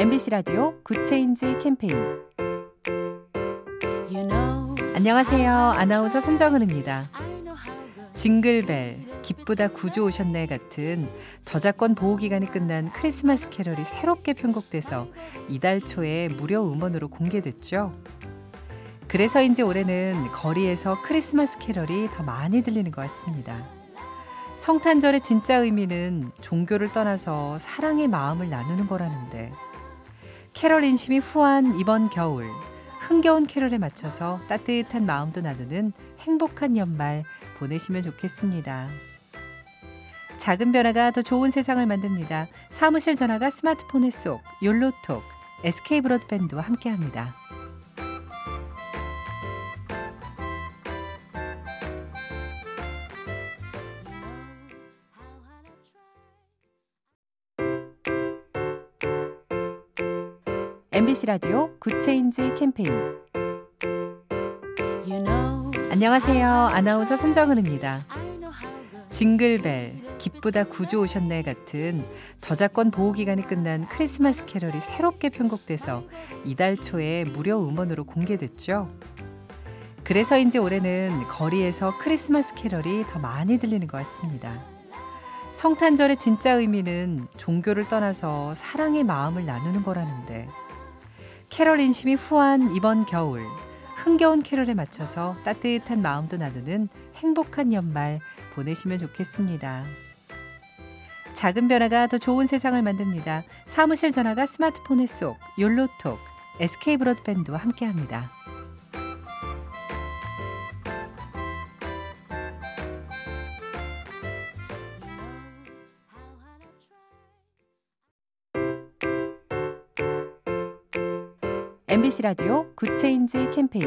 MBC 라디오 Good Change 캠페인 안녕하세요. 아나운서 손정은입니다. 징글벨, 기쁘다 구주 오셨네 같은 저작권 보호 기간이 끝난 크리스마스 캐럴이 새롭게 편곡돼서 이달 초에 무료 음원으로 공개됐죠. 그래서인지 올해는 거리에서 크리스마스 캐럴이 더 많이 들리는 것 같습니다. 성탄절의 진짜 의미는 종교를 떠나서 사랑의 마음을 나누는 거라는데 캐럴 인 심이 후한 이번 겨울 흥겨운 캐럴에 맞춰서 따뜻한 마음도 나누는 행복한 연말 보내시면 좋겠습니다. 작은 변화가 더 좋은 세상을 만듭니다. 사무실 전화가 스마트폰에 쏙 욜로톡 SK 브로드밴드와 함께합니다. MBC 라디오 Good Change 캠페인 안녕하세요. 아나운서 손정은입니다. 징글벨, 기쁘다 구주 오셨네 같은 저작권 보호 기간이 끝난 크리스마스 캐럴이 새롭게 편곡돼서 이달 초에 무료 음원으로 공개됐죠. 그래서인지 올해는 거리에서 크리스마스 캐럴이 더 많이 들리는 것 같습니다. 성탄절의 진짜 의미는 종교를 떠나서 사랑의 마음을 나누는 거라는데 캐럴 인심이 후한 이번 겨울 흥겨운 캐럴에 맞춰서 따뜻한 마음도 나누는 행복한 연말 보내시면 좋겠습니다. 작은 변화가 더 좋은 세상을 만듭니다. 사무실 전화가 스마트폰에 쏙 욜로톡 SK 브로드밴드와 함께합니다. MBC 라디오 Good Change 캠페인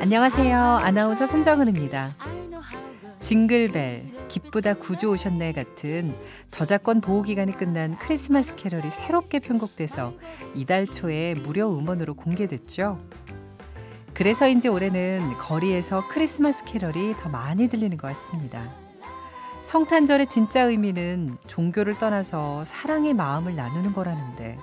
안녕하세요. 아나운서 손정은입니다. 징글벨, 기쁘다 구주 오셨네 같은 저작권 보호 기간이 끝난 크리스마스 캐럴이 새롭게 편곡돼서 이달 초에 무료 음원으로 공개됐죠. 그래서인지 올해는 거리에서 크리스마스 캐럴이 더 많이 들리는 것 같습니다. 성탄절의 진짜 의미는 종교를 떠나서 사랑의 마음을 나누는 거라는데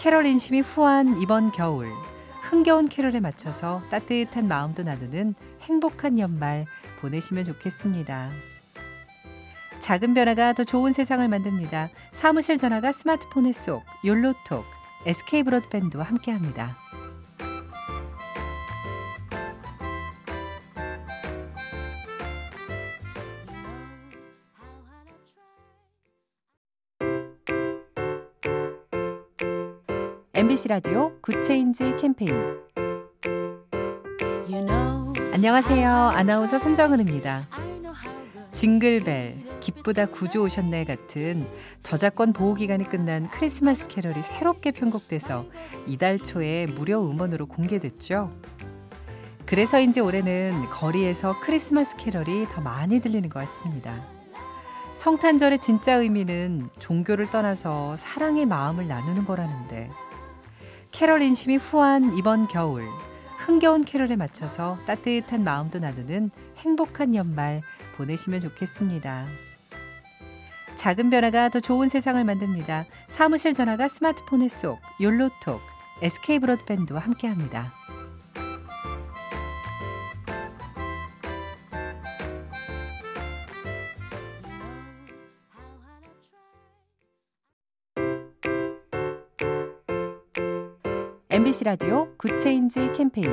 캐럴 인심이 후한 이번 겨울 흥겨운 캐럴에 맞춰서 따뜻한 마음도 나누는 행복한 연말 보내시면 좋겠습니다. 작은 변화가 더 좋은 세상을 만듭니다. 사무실 전화가 스마트폰에 쏙 욜로톡 SK 브로드밴드와 함께합니다. MBC 라디오 Good Change 캠페인 안녕하세요. 아나운서 손정은입니다. 징글벨, 기쁘다 구주 오셨네 같은 저작권 보호 기간이 끝난 크리스마스 캐럴이 새롭게 편곡돼서 이달 초에 무료 음원으로 공개됐죠. 그래서인지 올해는 거리에서 크리스마스 캐럴이 더 많이 들리는 것 같습니다. 성탄절의 진짜 의미는 종교를 떠나서 사랑의 마음을 나누는 거라는데 캐럴 인심이 후한 이번 겨울 흥겨운 캐럴에 맞춰서 따뜻한 마음도 나누는 행복한 연말 보내시면 좋겠습니다. 작은 변화가 더 좋은 세상을 만듭니다. 사무실 전화가 스마트폰에 쏙 욜로톡 SK 브로드밴드와 함께합니다. MBC 라디오 Good Change 캠페인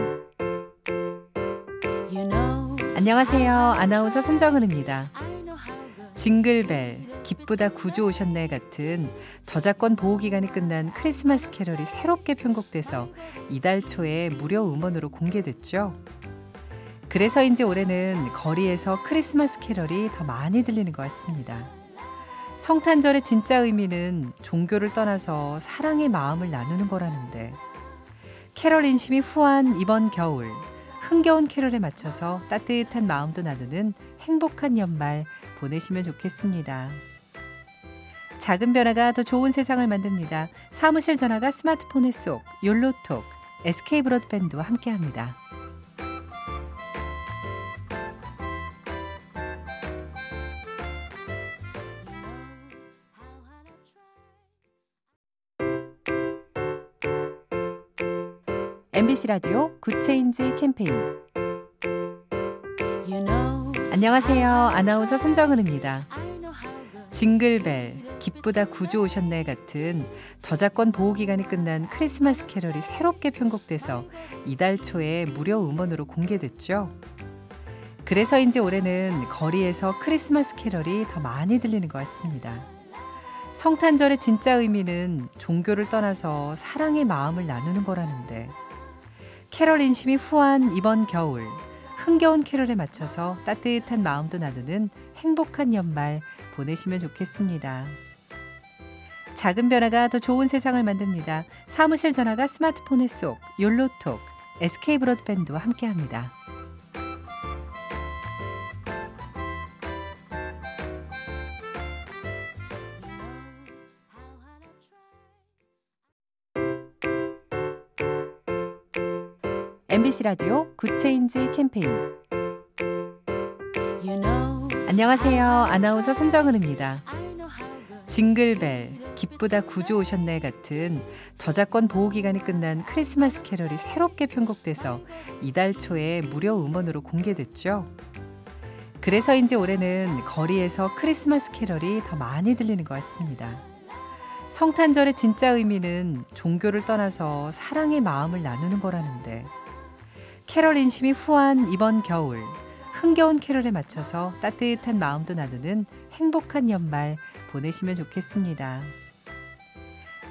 안녕하세요. 아나운서 손정은입니다. 징글벨, 기쁘다 구주 오셨네 같은 저작권 보호 기간이 끝난 크리스마스 캐럴이 새롭게 편곡돼서 이달 초에 무료 음원으로 공개됐죠. 그래서인지 올해는 거리에서 크리스마스 캐럴이 더 많이 들리는 것 같습니다. 성탄절의 진짜 의미는 종교를 떠나서 사랑의 마음을 나누는 거라는데 캐럴 인심이 후한 이번 겨울 흥겨운 캐럴에 맞춰서 따뜻한 마음도 나누는 행복한 연말 보내시면 좋겠습니다. 작은 변화가 더 좋은 세상을 만듭니다. 사무실 전화가 스마트폰에 쏙 욜로톡 SK 브로드밴드와 함께합니다. MBC 라디오 Good Change 캠페인 안녕하세요. 아나운서 손정은입니다. 징글벨, 기쁘다 구주 오셨네 같은 저작권 보호 기간이 끝난 크리스마스 캐럴이 새롭게 편곡돼서 이달 초에 무료 음원으로 공개됐죠. 그래서인지 올해는 거리에서 크리스마스 캐럴이 더 많이 들리는 것 같습니다. 성탄절의 진짜 의미는 종교를 떠나서 사랑의 마음을 나누는 거라는데 캐럴 인 심이 후한 이번 겨울 흥겨운 캐럴에 맞춰서 따뜻한 마음도 나누는 행복한 연말 보내시면 좋겠습니다. 작은 변화가 더 좋은 세상을 만듭니다. 사무실 전화가 스마트폰에 쏙 욜로톡 SK 브로드밴드와 함께합니다. MBC 라디오 Good Change 캠페인 안녕하세요. 아나운서 손정은입니다. 징글벨, 기쁘다 구주 오셨네 같은 저작권 보호 기간이 끝난 크리스마스 캐럴이 새롭게 편곡돼서 이달 초에 무료 음원으로 공개됐죠. 그래서인지 올해는 거리에서 크리스마스 캐럴이 더 많이 들리는 것 같습니다. 성탄절의 진짜 의미는 종교를 떠나서 사랑의 마음을 나누는 거라는데 캐럴 인심이 후한 이번 겨울 흥겨운 캐럴에 맞춰서 따뜻한 마음도 나누는 행복한 연말 보내시면 좋겠습니다.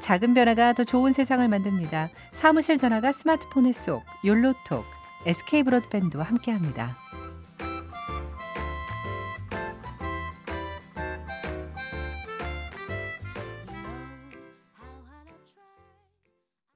작은 변화가 더 좋은 세상을 만듭니다. 사무실 전화가 스마트폰에 쏙 욜로톡 SK 브로드밴드와 함께합니다.